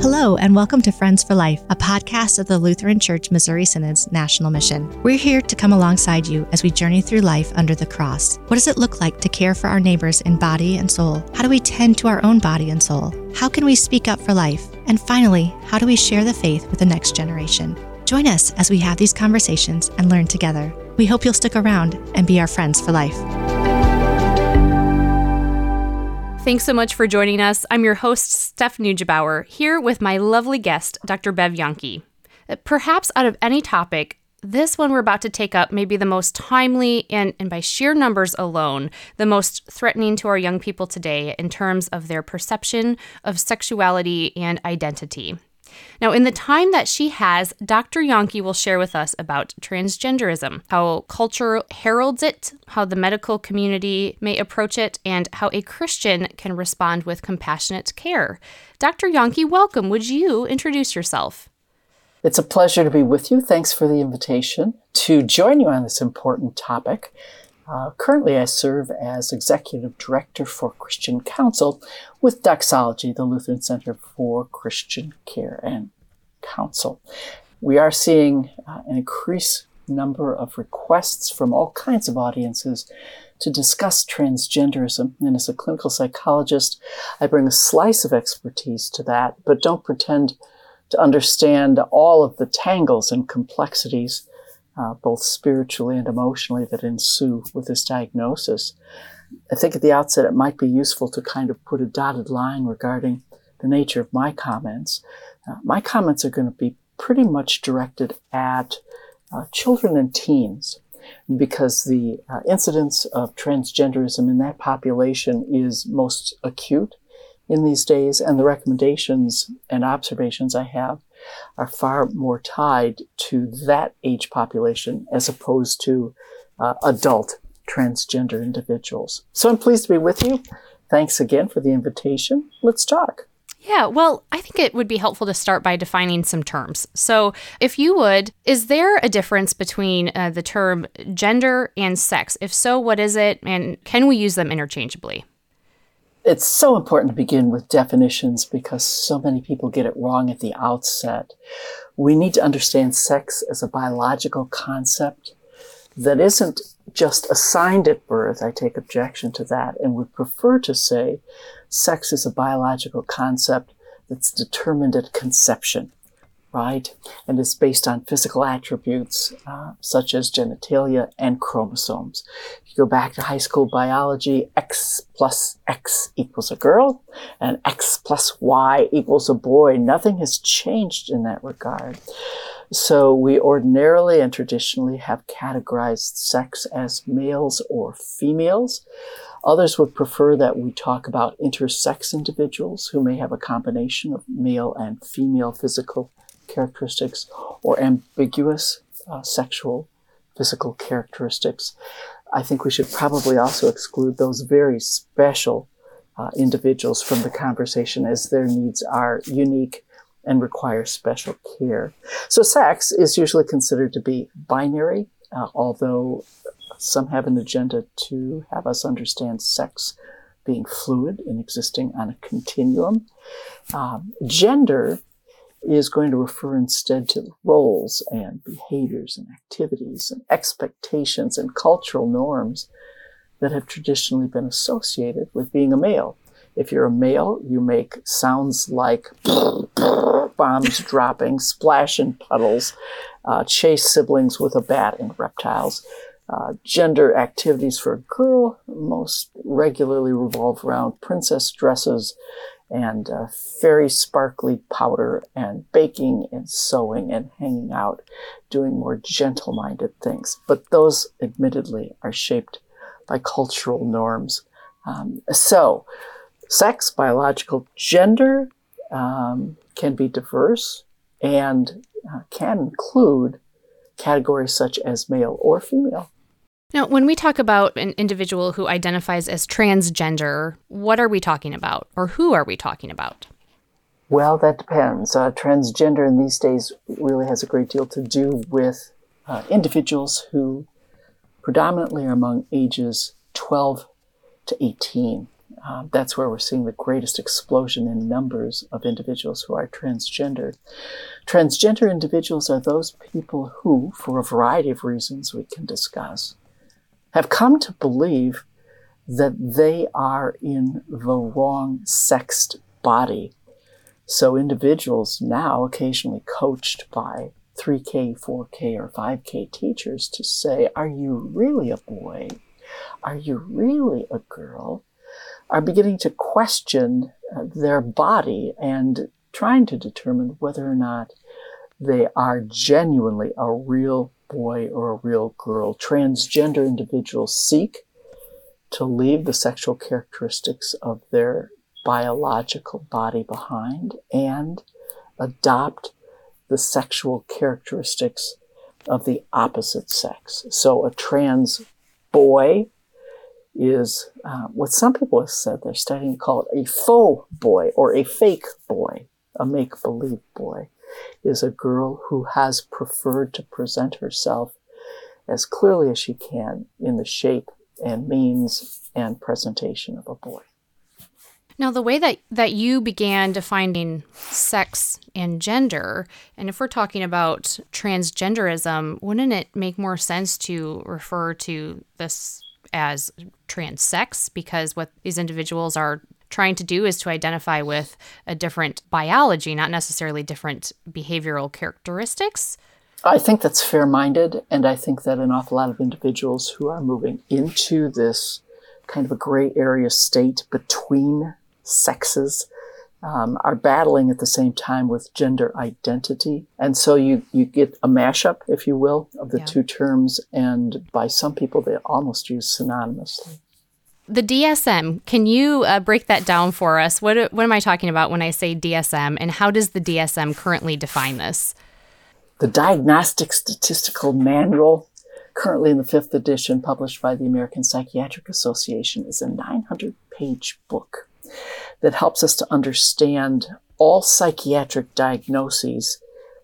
Hello, and welcome to Friends for Life, a podcast of the Lutheran Church Missouri Synod's National Mission. We're here to come alongside you as we journey through life under the cross. What does it look like to care for our neighbors in body and soul? How do we tend to our own body and soul? How can we speak up for life? And finally, how do we share the faith with the next generation? Join us as we have these conversations and learn together. We hope you'll stick around and be our friends for life. Thanks so much for joining us. I'm your host, Steph Neugebauer, here with my lovely guest, Dr. Bev Yahnke. Uh, perhaps out of any topic, this one we're about to take up may be the most timely and, and by sheer numbers alone, the most threatening to our young people today in terms of their perception of sexuality and identity. Now, in the time that she has, Dr. Yahnke will share with us about transgenderism, how culture heralds it, how the medical community may approach it, and how a Christian can respond with compassionate care. Dr. Yahnke, welcome. Would you introduce yourself? It's a pleasure to be with you. Thanks for the invitation to join you on this important topic. Uh, currently, I serve as Executive Director for Christian Counsel with Doxology, the Lutheran Center for Christian Care and Counsel. We are seeing uh, an increased number of requests from all kinds of audiences to discuss transgenderism. And as a clinical psychologist, I bring a slice of expertise to that, but don't pretend to understand all of the tangles and complexities uh, both spiritually and emotionally, that ensue with this diagnosis. I think at the outset it might be useful to kind of put a dotted line regarding the nature of my comments. Uh, my comments are going to be pretty much directed at uh, children and teens because the uh, incidence of transgenderism in that population is most acute in these days, and the recommendations and observations I have are far more tied to that age population as opposed to uh, adult transgender individuals. So I'm pleased to be with you. Thanks again for the invitation. Let's talk. Yeah, well, I think it would be helpful to start by defining some terms. So, if you would, is there a difference between uh, the term gender and sex? If so, what is it? And can we use them interchangeably? It's so important to begin with definitions because so many people get it wrong at the outset. We need to understand sex as a biological concept that isn't just assigned at birth. I take objection to that and would prefer to say sex is a biological concept that's determined at conception right? And it's based on physical attributes uh, such as genitalia and chromosomes. If you go back to high school biology, X plus X equals a girl, and X plus Y equals a boy. Nothing has changed in that regard. So we ordinarily and traditionally have categorized sex as males or females. Others would prefer that we talk about intersex individuals who may have a combination of male and female physical characteristics or ambiguous uh, sexual physical characteristics. I think we should probably also exclude those very special uh, individuals from the conversation as their needs are unique and require special care. So, sex is usually considered to be binary, uh, although some have an agenda to have us understand sex being fluid and existing on a continuum. Um, gender is going to refer instead to roles and behaviors and activities and expectations and cultural norms that have traditionally been associated with being a male. If you're a male, you make sounds like bombs dropping, splash in puddles, uh, chase siblings with a bat and reptiles. Uh, gender activities for a girl most regularly revolve around princess dresses and uh, very sparkly powder and baking and sewing and hanging out, doing more gentle minded things. But those, admittedly, are shaped by cultural norms. Um, so, sex, biological gender um, can be diverse and uh, can include categories such as male or female. Now, when we talk about an individual who identifies as transgender, what are we talking about, or who are we talking about? Well, that depends. Uh, transgender in these days really has a great deal to do with uh, individuals who predominantly are among ages 12 to 18. Um, that's where we're seeing the greatest explosion in numbers of individuals who are transgender. Transgender individuals are those people who, for a variety of reasons we can discuss, have come to believe that they are in the wrong sexed body. So individuals now occasionally coached by 3K, 4K, or 5K teachers to say, Are you really a boy? Are you really a girl? are beginning to question uh, their body and trying to determine whether or not they are genuinely a real boy or a real girl. Transgender individuals seek to leave the sexual characteristics of their biological body behind and adopt the sexual characteristics of the opposite sex. So a trans boy is uh, what some people have said they're studying to call it a faux boy or a fake boy, a make believe boy, is a girl who has preferred to present herself as clearly as she can in the shape and means and presentation of a boy. Now, the way that, that you began defining sex and gender, and if we're talking about transgenderism, wouldn't it make more sense to refer to this as trans sex because what these individuals are trying to do is to identify with a different biology, not necessarily different behavioral characteristics. I think that's fair minded, and I think that an awful lot of individuals who are moving into this kind of a gray area state between sexes um, are battling at the same time with gender identity. And so you, you get a mashup, if you will, of the yeah. two terms. And by some people, they almost use synonymously. The DSM, can you uh, break that down for us? What, what am I talking about when I say DSM, and how does the DSM currently define this? The Diagnostic Statistical Manual, currently in the fifth edition, published by the American Psychiatric Association, is a 900 page book that helps us to understand all psychiatric diagnoses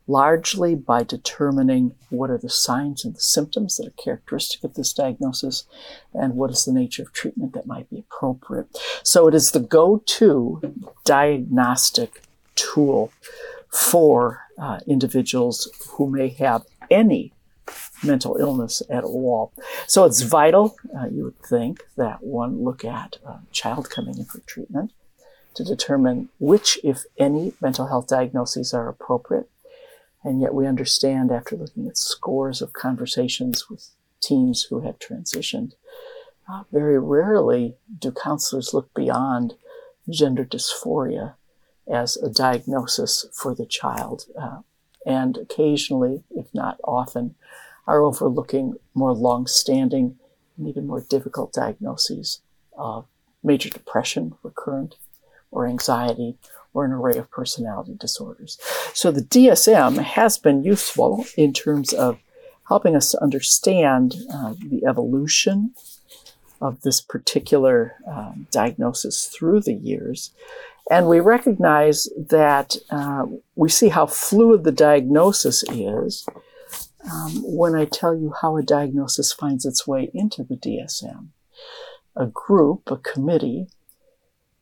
largely by determining what are the signs and the symptoms that are characteristic of this diagnosis and what is the nature of treatment that might be appropriate. So it is the go to diagnostic tool for uh, individuals who may have any mental illness at all. So it's vital, uh, you would think, that one look at a child coming in for treatment to determine which, if any, mental health diagnoses are appropriate. And yet we understand after looking at scores of conversations with teens who have transitioned, uh, very rarely do counselors look beyond gender dysphoria as a diagnosis for the child. Uh, and occasionally, if not often, are overlooking more long standing and even more difficult diagnoses of major depression recurrent or anxiety or an array of personality disorders. So the DSM has been useful in terms of helping us to understand uh, the evolution of this particular uh, diagnosis through the years. And we recognize that uh, we see how fluid the diagnosis is um, when I tell you how a diagnosis finds its way into the DSM. A group, a committee,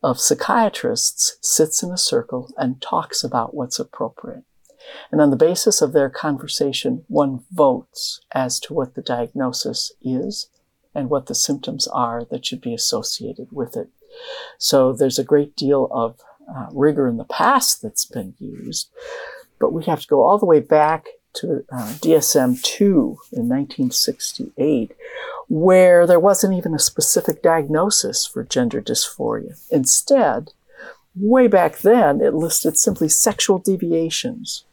of psychiatrists sits in a circle and talks about what's appropriate. And on the basis of their conversation, one votes as to what the diagnosis is and what the symptoms are that should be associated with it. So there's a great deal of uh, rigor in the past that's been used, but we have to go all the way back to uh, DSM 2 in 1968, where there wasn't even a specific diagnosis for gender dysphoria. Instead, way back then, it listed simply sexual deviations,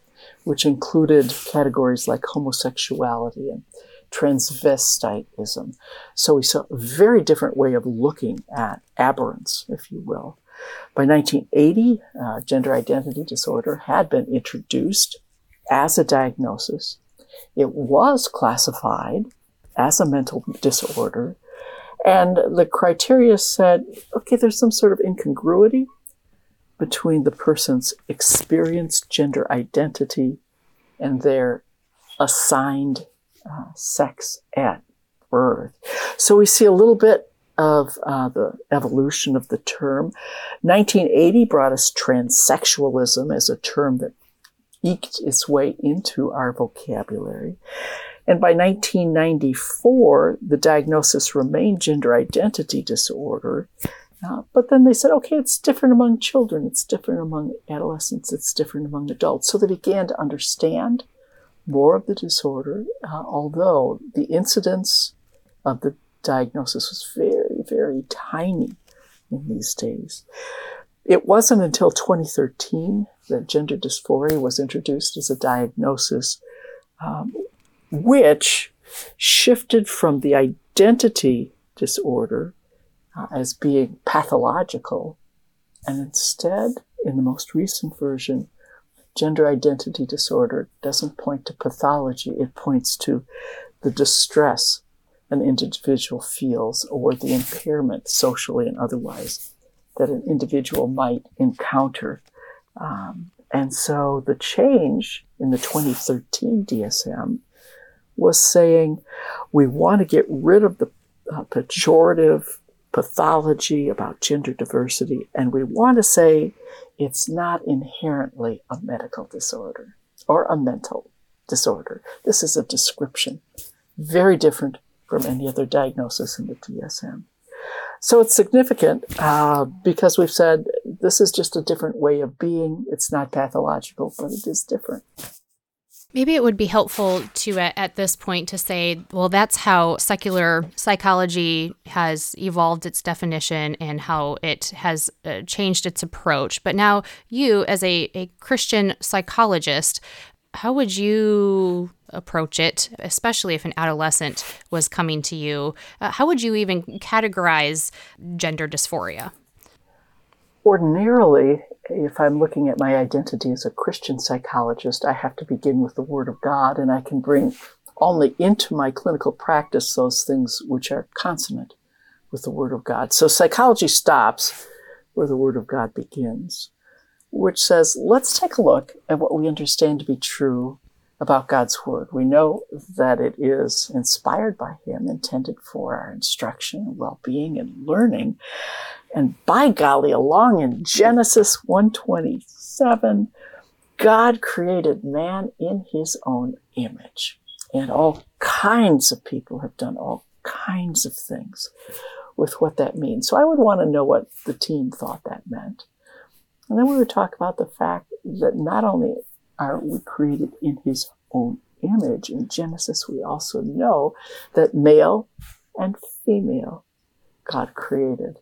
which included categories like homosexuality and transvestitism. So we saw a very different way of looking at aberrance, if you will. By 1980, uh, gender identity disorder had been introduced as a diagnosis. It was classified as a mental disorder. And the criteria said, okay, there's some sort of incongruity between the person's experienced gender identity and their assigned uh, sex at birth. So we see a little bit of uh, the evolution of the term. 1980 brought us transsexualism as a term that eked its way into our vocabulary. And by 1994, the diagnosis remained gender identity disorder. Uh, but then they said, okay, it's different among children, it's different among adolescents, it's different among adults. So they began to understand more of the disorder, uh, although the incidence of the diagnosis was very, very tiny in these days. It wasn't until 2013 that gender dysphoria was introduced as a diagnosis, um, which shifted from the identity disorder uh, as being pathological, and instead, in the most recent version, gender identity disorder doesn't point to pathology, it points to the distress an individual feels or the impairment socially and otherwise that an individual might encounter. Um, and so the change in the 2013 DSM was saying we want to get rid of the uh, pejorative pathology about gender diversity, and we want to say it's not inherently a medical disorder or a mental disorder. This is a description, very different from any other diagnosis in the DSM. So it's significant uh, because we've said this is just a different way of being. It's not pathological, but it is different. Maybe it would be helpful to, at this point, to say, well, that's how secular psychology has evolved its definition and how it has uh, changed its approach. But now, you, as a, a Christian psychologist, how would you approach it, especially if an adolescent was coming to you? Uh, how would you even categorize gender dysphoria? Ordinarily, if I'm looking at my identity as a Christian psychologist, I have to begin with the Word of God, and I can bring only into my clinical practice those things which are consonant with the Word of God. So psychology stops where the Word of God begins, which says, let's take a look at what we understand to be true about God's Word. We know that it is inspired by Him, intended for our instruction, well being, and learning. And by golly, along in Genesis 127, God created man in his own image. And all kinds of people have done all kinds of things with what that means. So I would want to know what the team thought that meant. And then we would talk about the fact that not only are we created in his own image, in Genesis we also know that male and female God created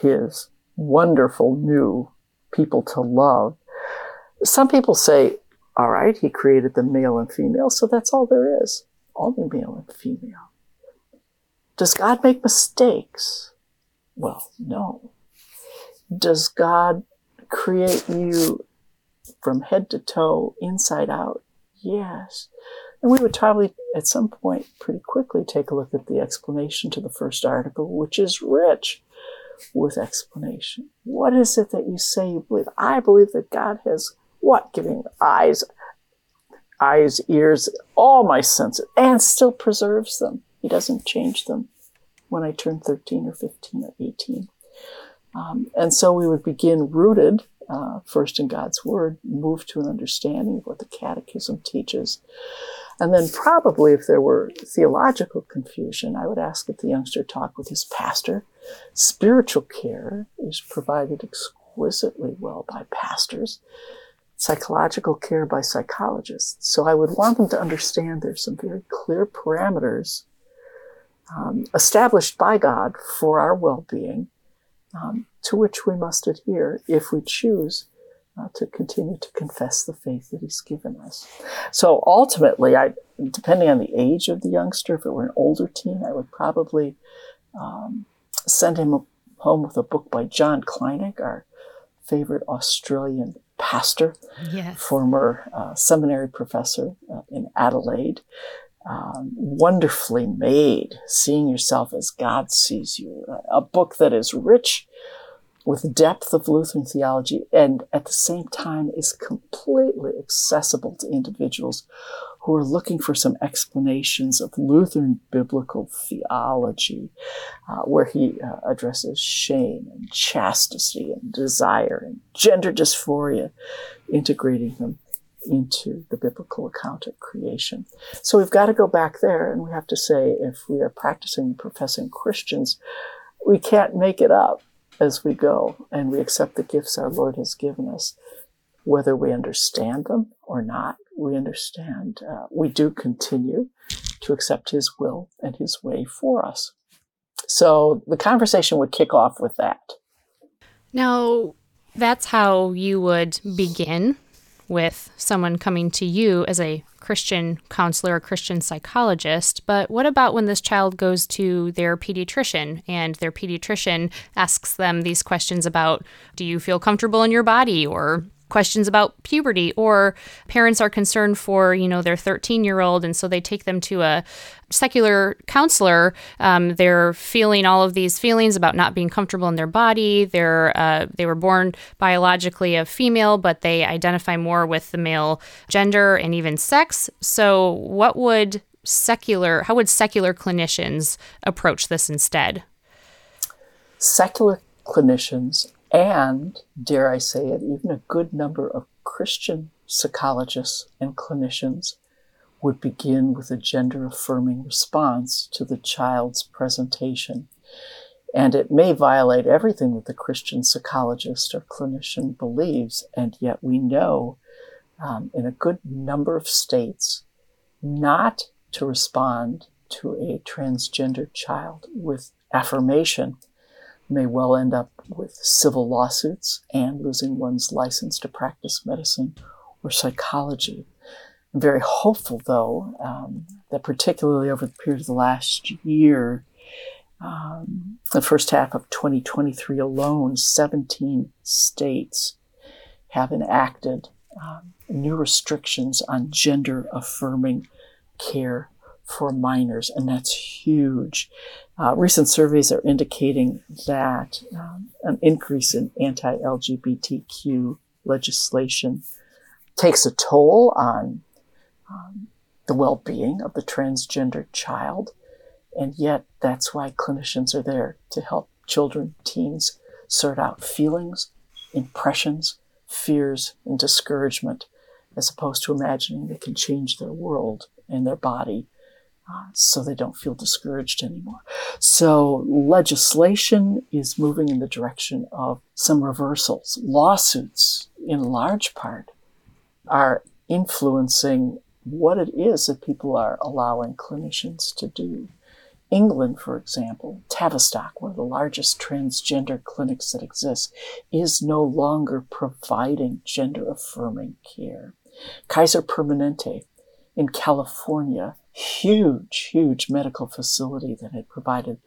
his wonderful new people to love. Some people say, all right, he created the male and female, so that's all there is. Only male and female. Does God make mistakes? Well, no. Does God create you from head to toe, inside out? Yes. And we would probably, at some point, pretty quickly take a look at the explanation to the first article, which is rich with explanation. What is it that you say you believe? I believe that God has what? Giving eyes, eyes, ears, all my senses, and still preserves them. He doesn't change them when I turn 13 or 15 or 18. Um, and so we would begin rooted uh, first in God's Word, move to an understanding of what the Catechism teaches. And then, probably, if there were theological confusion, I would ask that the youngster talk with his pastor. Spiritual care is provided exquisitely well by pastors, psychological care by psychologists. So I would want them to understand there's some very clear parameters um, established by God for our well being um, to which we must adhere if we choose uh, to continue to confess the faith that He's given us. So ultimately, I, depending on the age of the youngster, if it were an older teen, I would probably um, send him home with a book by John Kleinig, our favorite Australian pastor, yes. former uh, seminary professor uh, in Adelaide um, wonderfully made, seeing yourself as God sees you. A book that is rich with depth of Lutheran theology and at the same time is completely accessible to individuals who are looking for some explanations of Lutheran biblical theology, uh, where he uh, addresses shame and chastity and desire and gender dysphoria, integrating them into the biblical account of creation. So we've got to go back there and we have to say if we are practicing professing Christians, we can't make it up as we go and we accept the gifts our Lord has given us. Whether we understand them or not, we understand. Uh, we do continue to accept His will and His way for us. So the conversation would kick off with that. Now, that's how you would begin with someone coming to you as a Christian counselor or Christian psychologist, but what about when this child goes to their pediatrician and their pediatrician asks them these questions about do you feel comfortable in your body? or questions about puberty or parents are concerned for you know their 13 year old and so they take them to a secular counselor. Um, they're feeling all of these feelings about not being comfortable in their body. They're uh, they were born biologically a female but they identify more with the male gender and even sex. So what would secular how would secular clinicians approach this instead? Secular clinicians and, dare I say it, even a good number of Christian psychologists and clinicians would begin with a gender affirming response to the child's presentation. And it may violate everything that the Christian psychologist or clinician believes, and yet we know um, in a good number of states not to respond to a transgender child with affirmation may well end up with civil lawsuits and losing one's license to practice medicine or psychology. I'm very hopeful, though, um, that particularly over the period of the last year, um, the first half of 2023 alone, 17 states have enacted um, new restrictions on gender affirming care for minors, and that's huge. Uh, recent surveys are indicating that um, an increase in anti LGBTQ legislation takes a toll on um, the well being of the transgender child. And yet, that's why clinicians are there to help children, teens sort out feelings, impressions, fears, and discouragement, as opposed to imagining they can change their world and their body so they don't feel discouraged anymore. So legislation is moving in the direction of some reversals. Lawsuits, in large part, are influencing what it is that people are allowing clinicians to do. England, for example, Tavistock, one of the largest transgender clinics that exists, is no longer providing gender affirming care. Kaiser Permanente in California huge, huge medical facility that had provided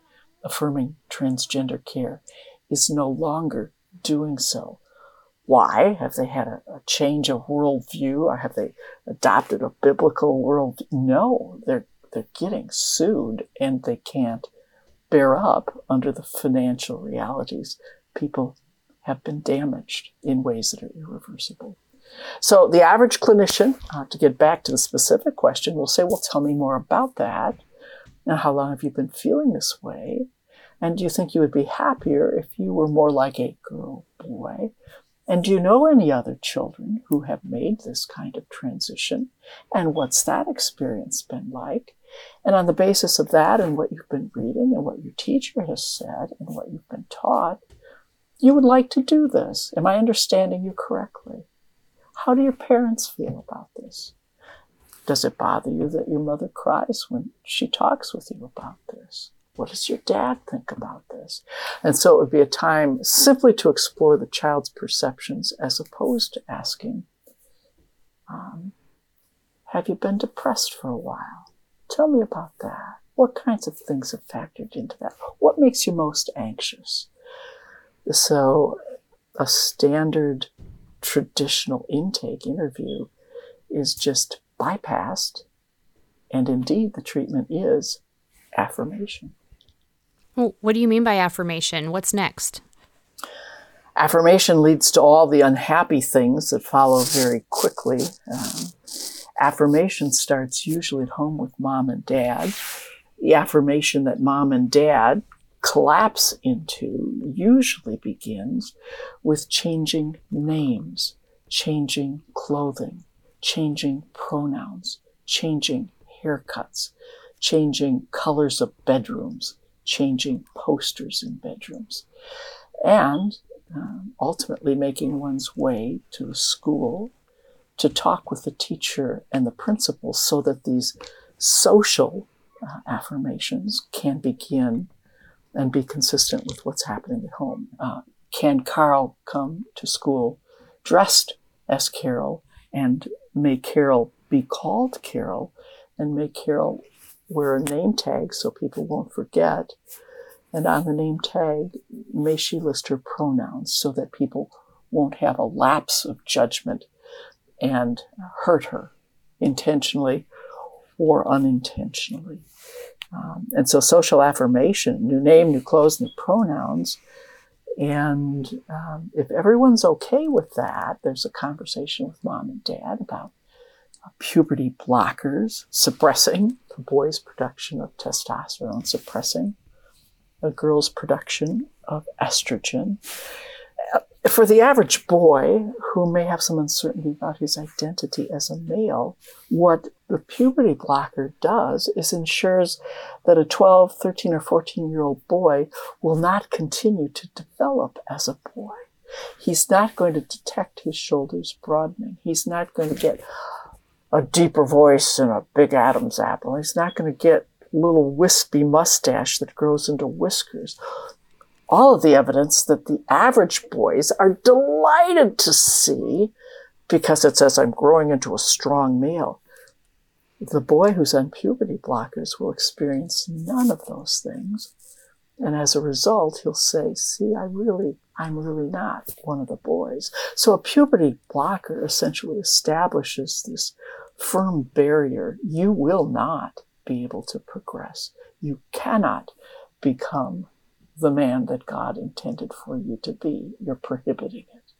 affirming transgender care is no longer doing so. Why? Have they had a, a change of worldview or have they adopted a biblical world? No, they're, they're getting sued and they can't bear up under the financial realities. People have been damaged in ways that are irreversible. So the average clinician, uh, to get back to the specific question, will say, well, tell me more about that. Now, how long have you been feeling this way? And do you think you would be happier if you were more like a girl boy? And do you know any other children who have made this kind of transition? And what's that experience been like? And on the basis of that and what you've been reading and what your teacher has said and what you've been taught, you would like to do this. Am I understanding you correctly? How do your parents feel about this? Does it bother you that your mother cries when she talks with you about this? What does your dad think about this? And so it would be a time simply to explore the child's perceptions as opposed to asking, um, Have you been depressed for a while? Tell me about that. What kinds of things have factored into that? What makes you most anxious? So, a standard traditional intake interview is just bypassed. And indeed, the treatment is affirmation. Well, what do you mean by affirmation? What's next? Affirmation leads to all the unhappy things that follow very quickly. Um, affirmation starts usually at home with mom and dad. The affirmation that mom and dad collapse into usually begins with changing names, changing clothing, changing pronouns, changing haircuts, changing colors of bedrooms, changing posters in bedrooms, and um, ultimately making one's way to the school to talk with the teacher and the principal so that these social uh, affirmations can begin and be consistent with what's happening at home. Uh, can Carl come to school dressed as Carol and may Carol be called Carol and may Carol wear a name tag so people won't forget. And on the name tag, may she list her pronouns so that people won't have a lapse of judgment and hurt her intentionally or unintentionally. Um, and so social affirmation, new name, new clothes, new pronouns. And um, if everyone's okay with that, there's a conversation with mom and dad about uh, puberty blockers, suppressing the boy's production of testosterone, suppressing a girl's production of estrogen for the average boy who may have some uncertainty about his identity as a male, what the puberty blocker does is ensures that a 12, 13, or 14 year old boy will not continue to develop as a boy. He's not going to detect his shoulders broadening. He's not going to get a deeper voice and a big Adam's apple. He's not going to get little wispy mustache that grows into whiskers all of the evidence that the average boys are delighted to see because it says I'm growing into a strong male. The boy who's on puberty blockers will experience none of those things. And as a result, he'll say, see, I really, I'm really not one of the boys. So a puberty blocker essentially establishes this firm barrier. You will not be able to progress. You cannot become the man that God intended for you to be. You're prohibiting it.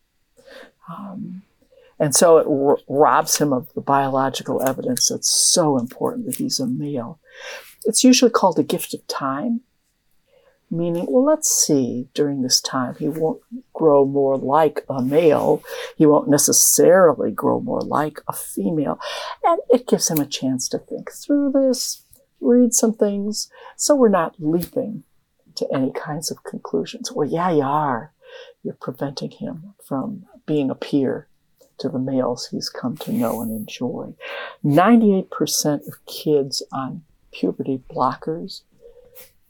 Um, and so it r- robs him of the biological evidence that's so important that he's a male. It's usually called a gift of time, meaning, well, let's see, during this time, he won't grow more like a male. He won't necessarily grow more like a female. And it gives him a chance to think through this, read some things, so we're not leaping to any kinds of conclusions. Well, yeah, you are. You're preventing him from being a peer to the males he's come to know and enjoy. 98% of kids on puberty blockers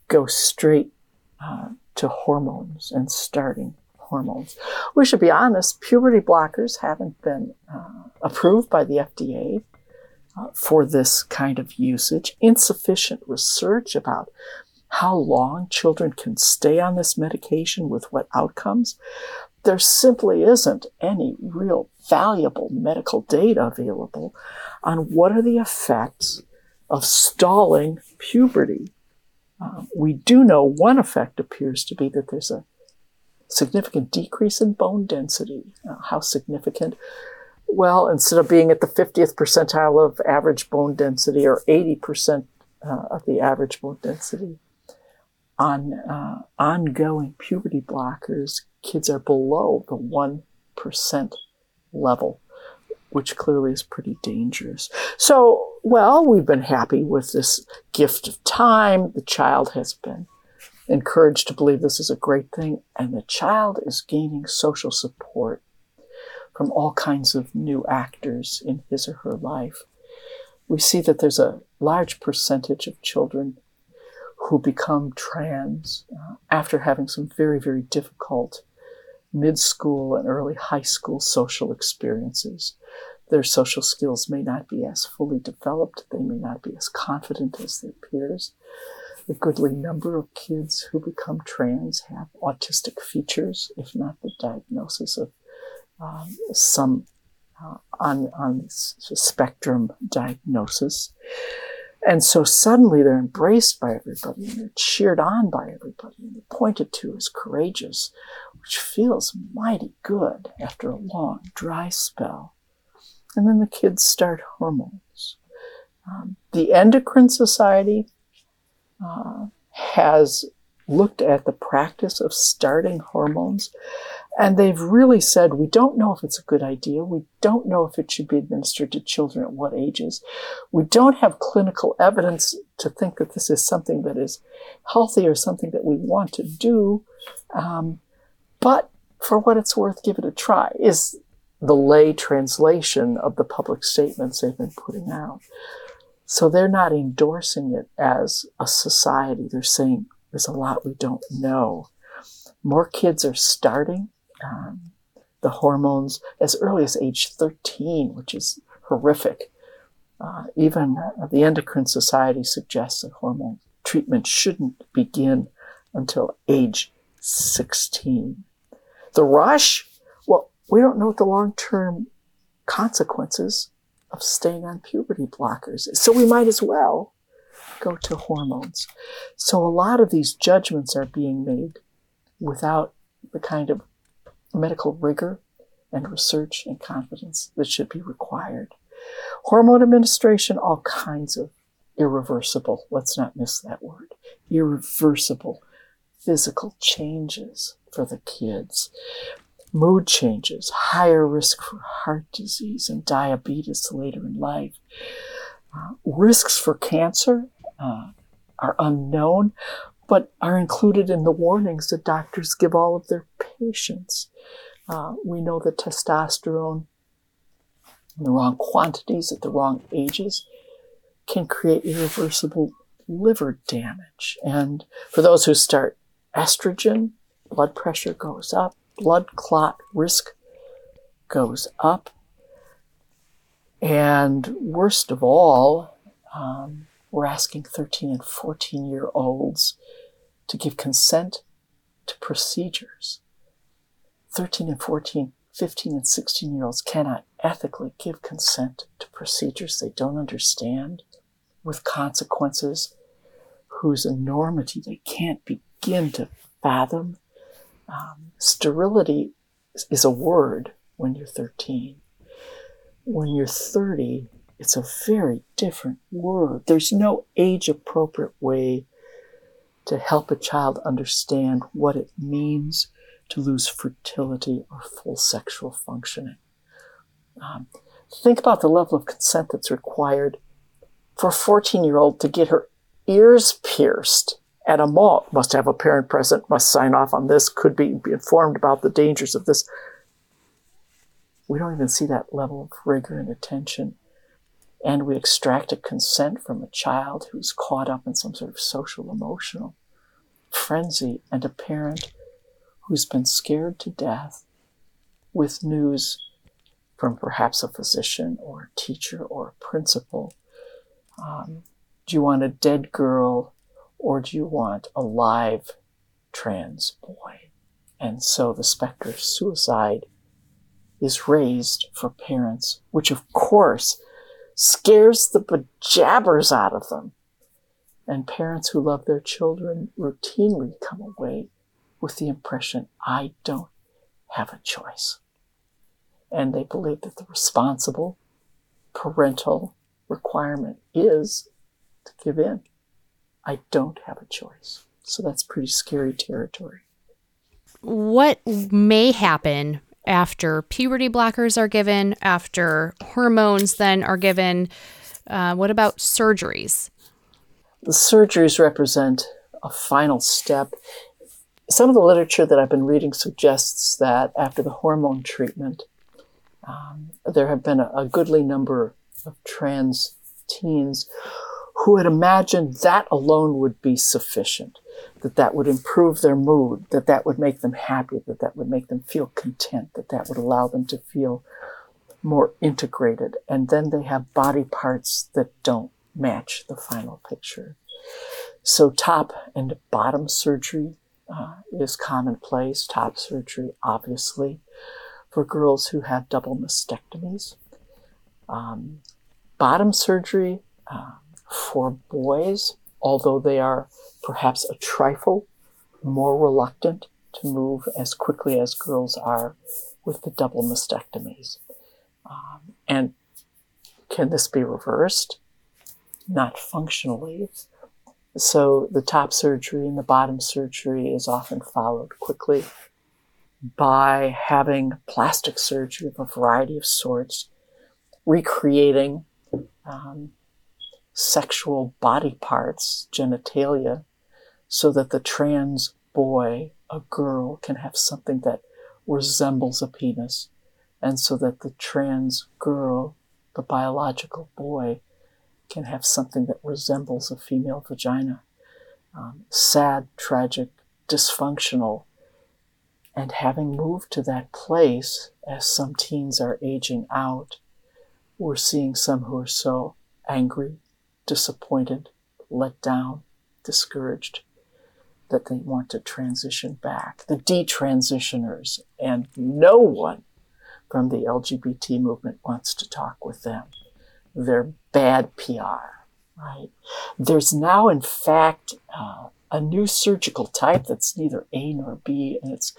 go straight uh, to hormones and starting hormones. We should be honest, puberty blockers haven't been uh, approved by the FDA uh, for this kind of usage. Insufficient research about how long children can stay on this medication with what outcomes, there simply isn't any real valuable medical data available on what are the effects of stalling puberty. Um, we do know one effect appears to be that there's a significant decrease in bone density. Uh, how significant? Well, instead of being at the 50th percentile of average bone density or 80% uh, of the average bone density, on uh, ongoing puberty blockers, kids are below the 1% level, which clearly is pretty dangerous. So, well, we've been happy with this gift of time. The child has been encouraged to believe this is a great thing, and the child is gaining social support from all kinds of new actors in his or her life. We see that there's a large percentage of children who become trans uh, after having some very, very difficult mid school and early high school social experiences. Their social skills may not be as fully developed, they may not be as confident as their peers. A goodly number of kids who become trans have autistic features, if not the diagnosis of um, some uh, on, on spectrum diagnosis. And so suddenly they're embraced by everybody and they're cheered on by everybody and they're pointed to as courageous, which feels mighty good after a long dry spell. and then the kids start hormones. Um, the Endocrine Society uh, has looked at the practice of starting hormones, and they've really said we don't know if it's a good idea. We don't know if it should be administered to children at what ages. We don't have clinical evidence to think that this is something that is healthy or something that we want to do. Um, but for what it's worth, give it a try, is the lay translation of the public statements they've been putting out. So they're not endorsing it as a society. They're saying there's a lot we don't know. More kids are starting um, the hormones as early as age 13, which is horrific. Uh, even the Endocrine Society suggests that hormone treatment shouldn't begin until age 16. The rush, well, we don't know what the long term consequences of staying on puberty blockers is. So we might as well go to hormones. So a lot of these judgments are being made without the kind of medical rigor and research and confidence that should be required. Hormone administration, all kinds of irreversible, let's not miss that word, irreversible physical changes for the kids. Mood changes, higher risk for heart disease and diabetes later in life. Uh, risks for cancer uh, are unknown, but are included in the warnings that doctors give all of their patients. Uh, we know that testosterone in the wrong quantities at the wrong ages can create irreversible liver damage. And for those who start estrogen, blood pressure goes up, blood clot risk goes up. And worst of all, um, we're asking 13 and 14 year olds to give consent to procedures. 13 and 14, 15 and 16 year olds cannot ethically give consent to procedures they don't understand with consequences whose enormity they can't begin to fathom. Um, sterility is a word when you're 13. When you're 30, it's a very different word. There's no age appropriate way to help a child understand what it means to lose fertility or full sexual functioning. Um, think about the level of consent that's required for a 14 year old to get her ears pierced at a mall. Must have a parent present, must sign off on this, could be, be informed about the dangers of this. We don't even see that level of rigor and attention and we extract a consent from a child who's caught up in some sort of social emotional frenzy and a parent who's been scared to death with news from perhaps a physician or a teacher or a principal. Um, do you want a dead girl or do you want a live trans boy? And so the specter of suicide is raised for parents, which of course scares the bejabbers out of them. And parents who love their children routinely come away with the impression, I don't have a choice. And they believe that the responsible parental requirement is to give in. I don't have a choice. So that's pretty scary territory. What may happen after puberty blockers are given, after hormones then are given. Uh, what about surgeries? The surgeries represent a final step. Some of the literature that I've been reading suggests that after the hormone treatment, um, there have been a, a goodly number of trans teens who had imagined that alone would be sufficient that that would improve their mood, that that would make them happy, that that would make them feel content, that that would allow them to feel more integrated. And then they have body parts that don't match the final picture. So top and bottom surgery uh, is commonplace. Top surgery, obviously, for girls who have double mastectomies. Um, bottom surgery uh, for boys, although they are perhaps a trifle more reluctant to move as quickly as girls are with the double mastectomies. Um, and Can this be reversed? Not functionally. So the top surgery and the bottom surgery is often followed quickly by having plastic surgery of a variety of sorts, recreating um, sexual body parts, genitalia, so that the trans boy, a girl, can have something that resembles a penis, and so that the trans girl, the biological boy, can have something that resembles a female vagina. Um, sad, tragic, dysfunctional. And having moved to that place, as some teens are aging out, we're seeing some who are so angry, disappointed, let down, discouraged that they want to transition back. The detransitioners, and no one from the LGBT movement wants to talk with them. They're bad PR, right? There's now, in fact, uh, a new surgical type that's neither A nor B, and it's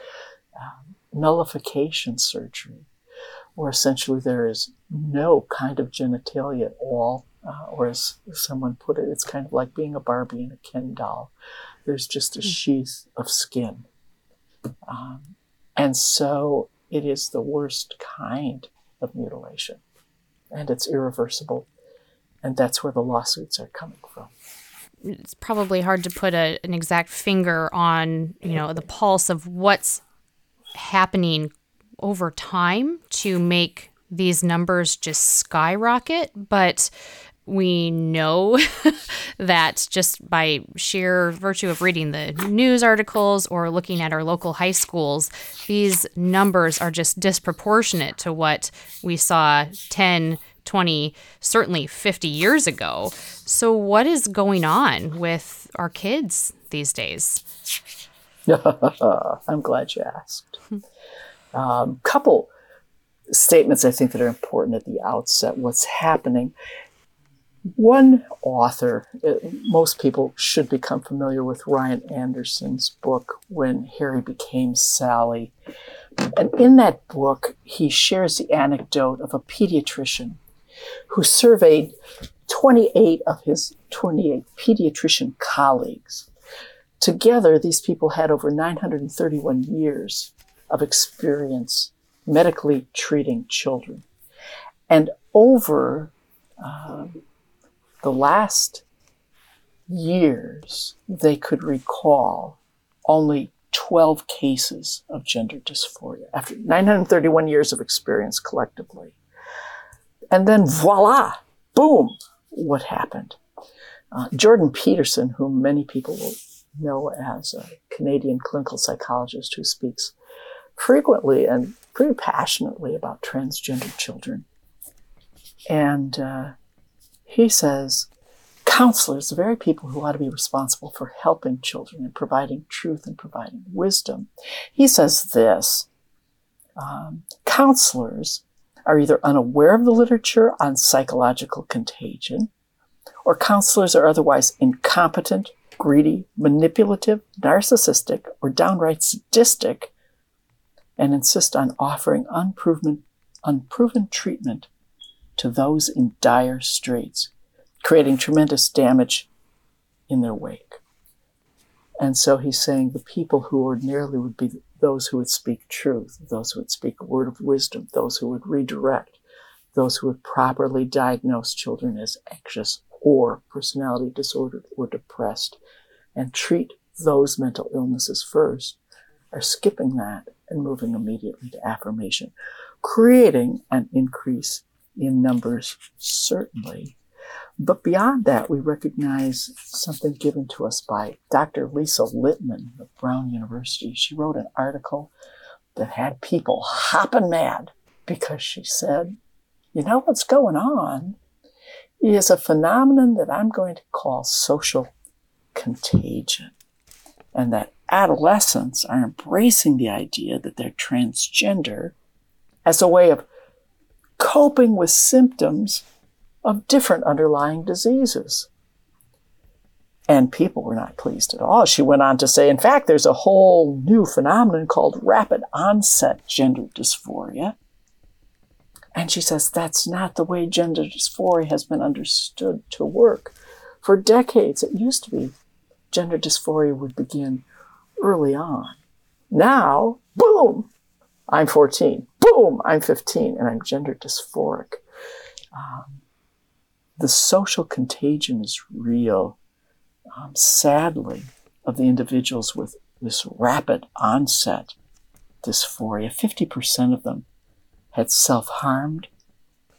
um, nullification surgery, where essentially there is no kind of genitalia at all, uh, or as someone put it, it's kind of like being a Barbie and a Ken doll. There's just a hmm. sheath of skin. Um, and so it is the worst kind of mutilation and it's irreversible. And that's where the lawsuits are coming from. It's probably hard to put a, an exact finger on, you know, the pulse of what's happening over time to make these numbers just skyrocket. But we know that just by sheer virtue of reading the news articles or looking at our local high schools, these numbers are just disproportionate to what we saw 10, 20, certainly 50 years ago. So, what is going on with our kids these days? I'm glad you asked. Um, couple statements I think that are important at the outset. What's happening one author, uh, most people should become familiar with Ryan Anderson's book, When Harry Became Sally. And in that book, he shares the anecdote of a pediatrician who surveyed 28 of his 28 pediatrician colleagues. Together, these people had over 931 years of experience medically treating children. And over um, the last years, they could recall only 12 cases of gender dysphoria after 931 years of experience collectively. And then voila, boom, what happened? Uh, Jordan Peterson, whom many people will know as a Canadian clinical psychologist who speaks frequently and pretty passionately about transgender children. And uh, he says, counselors, the very people who ought to be responsible for helping children and providing truth and providing wisdom. He says this um, counselors are either unaware of the literature on psychological contagion, or counselors are otherwise incompetent, greedy, manipulative, narcissistic, or downright sadistic, and insist on offering unproven, unproven treatment to those in dire straits, creating tremendous damage in their wake. And so he's saying the people who ordinarily would be those who would speak truth, those who would speak a word of wisdom, those who would redirect, those who would properly diagnose children as anxious or personality disordered or depressed and treat those mental illnesses first, are skipping that and moving immediately to affirmation, creating an increase in numbers, certainly. But beyond that, we recognize something given to us by Dr. Lisa Littman of Brown University. She wrote an article that had people hopping mad because she said, you know what's going on is a phenomenon that I'm going to call social contagion. And that adolescents are embracing the idea that they're transgender as a way of coping with symptoms of different underlying diseases. And people were not pleased at all. She went on to say, in fact, there's a whole new phenomenon called rapid onset gender dysphoria. And she says that's not the way gender dysphoria has been understood to work. For decades, it used to be gender dysphoria would begin early on. Now, boom, I'm 14. Boom, I'm 15 and I'm gender dysphoric. Um, the social contagion is real. Um, sadly, of the individuals with this rapid onset dysphoria, 50% of them had self harmed,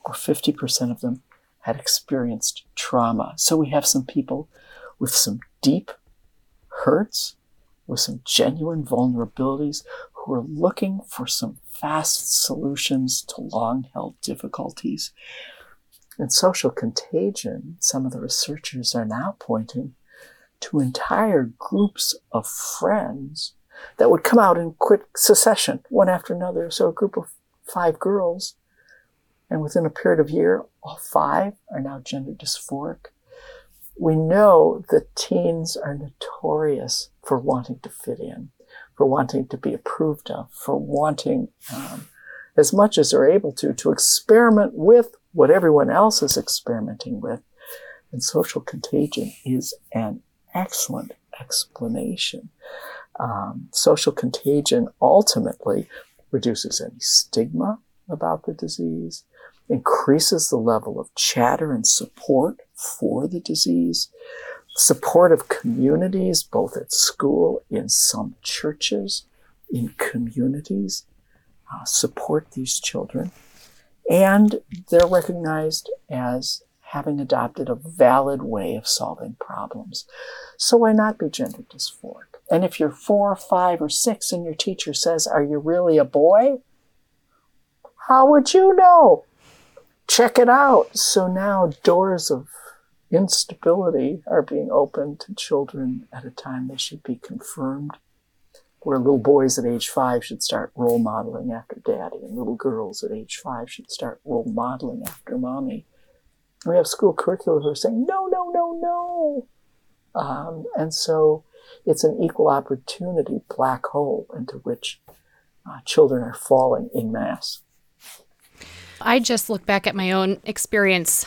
or 50% of them had experienced trauma. So we have some people with some deep hurts, with some genuine vulnerabilities, who are looking for some fast solutions to long held difficulties. In social contagion, some of the researchers are now pointing to entire groups of friends that would come out in quick succession, one after another. So a group of five girls, and within a period of a year, all five are now gender dysphoric. We know that teens are notorious for wanting to fit in, for wanting to be approved of, for wanting, um, as much as they're able to, to experiment with what everyone else is experimenting with. And social contagion is an excellent explanation. Um, social contagion ultimately reduces any stigma about the disease, increases the level of chatter and support for the disease, support of communities, both at school, in some churches, in communities, uh, support these children. And they're recognized as having adopted a valid way of solving problems. So why not be gender dysphoric? And if you're four, five, or six and your teacher says, Are you really a boy? How would you know? Check it out. So now doors of instability are being opened to children at a time they should be confirmed where little boys at age five should start role modeling after daddy, and little girls at age five should start role modeling after mommy. We have school curricula who are saying, no, no, no, no. Um, and so it's an equal opportunity black hole into which uh, children are falling in mass. I just look back at my own experience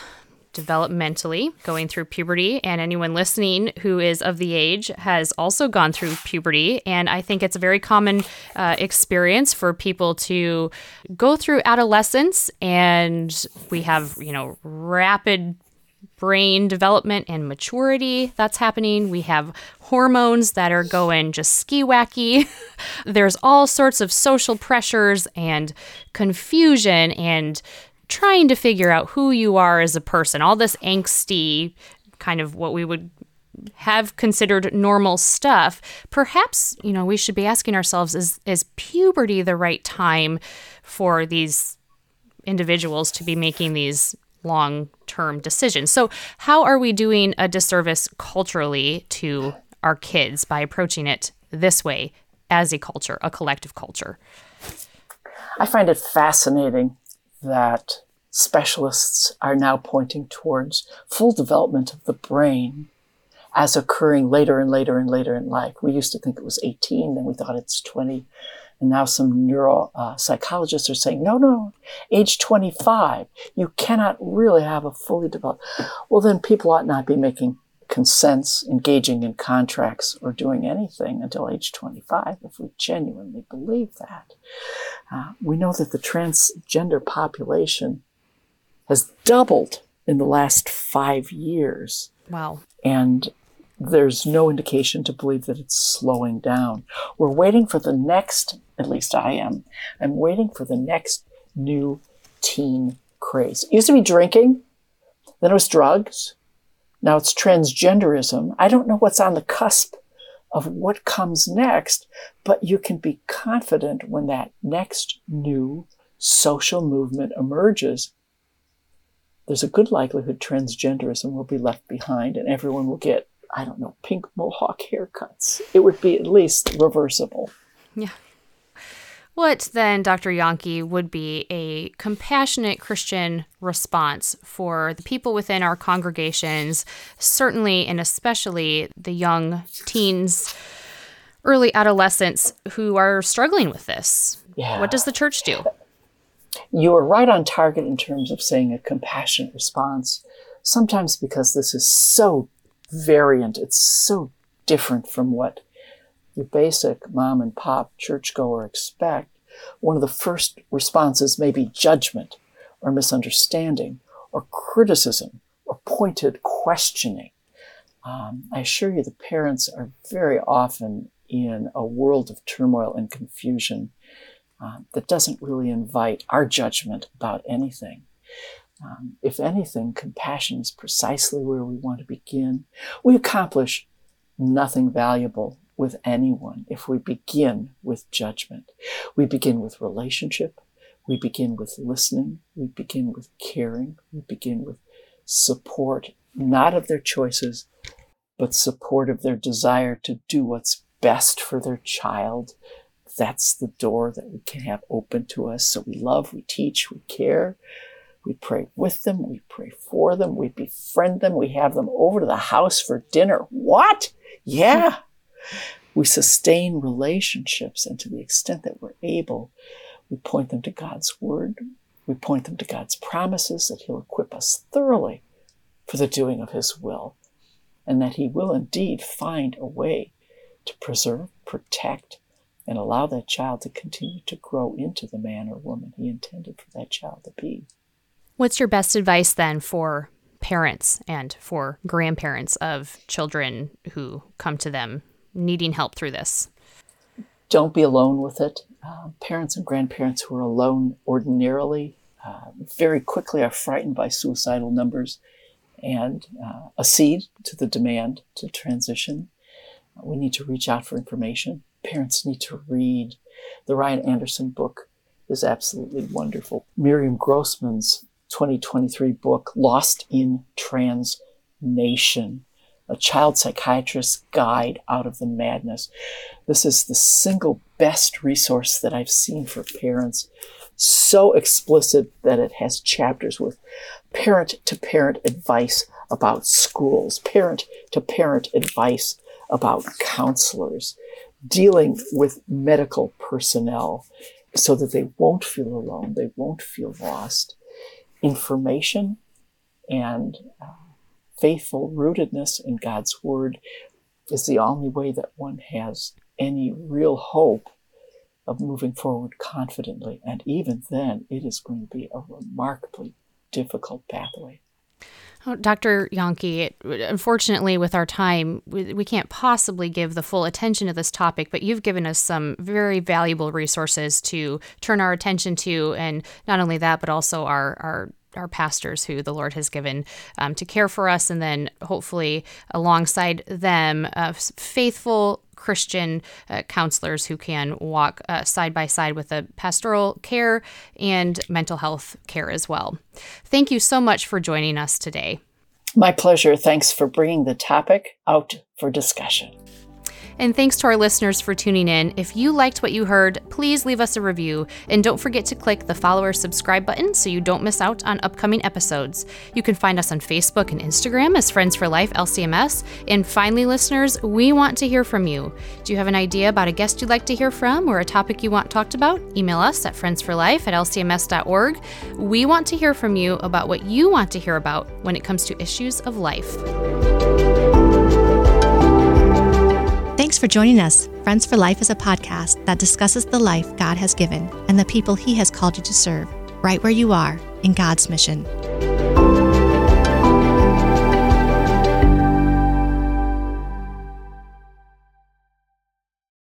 developmentally going through puberty and anyone listening who is of the age has also gone through puberty and i think it's a very common uh, experience for people to go through adolescence and we have you know rapid brain development and maturity that's happening. We have hormones that are going just ski wacky. There's all sorts of social pressures and confusion and trying to figure out who you are as a person. All this angsty, kind of what we would have considered normal stuff. Perhaps, you know, we should be asking ourselves is is puberty the right time for these individuals to be making these long term decisions. So, how are we doing a disservice culturally to our kids by approaching it this way as a culture, a collective culture? I find it fascinating that specialists are now pointing towards full development of the brain as occurring later and later and later in life. We used to think it was 18, then we thought it's 20. And now some neuro uh, are saying, no, no, age 25, you cannot really have a fully developed. Well, then people ought not be making consents, engaging in contracts, or doing anything until age 25 if we genuinely believe that. Uh, we know that the transgender population has doubled in the last five years. Wow. And there's no indication to believe that it's slowing down. We're waiting for the next, at least I am, I'm waiting for the next new teen craze. It used to be drinking, then it was drugs, now it's transgenderism. I don't know what's on the cusp of what comes next, but you can be confident when that next new social movement emerges. There's a good likelihood transgenderism will be left behind and everyone will get I don't know, pink mohawk haircuts. It would be at least reversible. Yeah. What then, Dr. Yahnke, would be a compassionate Christian response for the people within our congregations, certainly and especially the young teens, early adolescents who are struggling with this? Yeah. What does the church do? You are right on target in terms of saying a compassionate response, sometimes because this is so variant, it's so different from what your basic mom and pop churchgoer expect. One of the first responses may be judgment or misunderstanding or criticism or pointed questioning. Um, I assure you, the parents are very often in a world of turmoil and confusion uh, that doesn't really invite our judgment about anything. Um, if anything, compassion is precisely where we want to begin. We accomplish nothing valuable with anyone if we begin with judgment. We begin with relationship. We begin with listening. We begin with caring. We begin with support, not of their choices, but support of their desire to do what's best for their child. That's the door that we can have open to us. So we love, we teach, we care. We pray with them. We pray for them. We befriend them. We have them over to the house for dinner. What? Yeah. We sustain relationships. And to the extent that we're able, we point them to God's word. We point them to God's promises that He'll equip us thoroughly for the doing of His will and that He will indeed find a way to preserve, protect, and allow that child to continue to grow into the man or woman He intended for that child to be. What's your best advice then for parents and for grandparents of children who come to them needing help through this? Don't be alone with it. Uh, parents and grandparents who are alone ordinarily uh, very quickly are frightened by suicidal numbers and uh, accede to the demand to transition. We need to reach out for information. Parents need to read. The Ryan Anderson book is absolutely wonderful. Miriam Grossman's 2023 book, Lost in Trans Nation, a child psychiatrist's guide out of the madness. This is the single best resource that I've seen for parents. So explicit that it has chapters with parent to parent advice about schools, parent to parent advice about counselors, dealing with medical personnel so that they won't feel alone, they won't feel lost. Information and uh, faithful rootedness in God's Word is the only way that one has any real hope of moving forward confidently. And even then, it is going to be a remarkably difficult pathway. Oh, Dr. Yahnke, unfortunately, with our time, we, we, can't possibly give the full attention to this topic, but you've given us some very valuable resources to turn our attention to. And not only that, but also our, our our pastors who the Lord has given um, to care for us, and then hopefully alongside them, uh, faithful Christian uh, counselors who can walk uh, side by side with the pastoral care and mental health care as well. Thank you so much for joining us today. My pleasure. Thanks for bringing the topic out for discussion. And thanks to our listeners for tuning in. If you liked what you heard, please leave us a review. And don't forget to click the follow or subscribe button so you don't miss out on upcoming episodes. You can find us on Facebook and Instagram as Friends for Life LCMS. And finally, listeners, we want to hear from you. Do you have an idea about a guest you'd like to hear from or a topic you want talked about? Email us at friendsforlife at lcms.org. We want to hear from you about what you want to hear about when it comes to issues of life. Thanks for joining us. Friends for Life is a podcast that discusses the life God has given and the people He has called you to serve, right where you are in God's mission.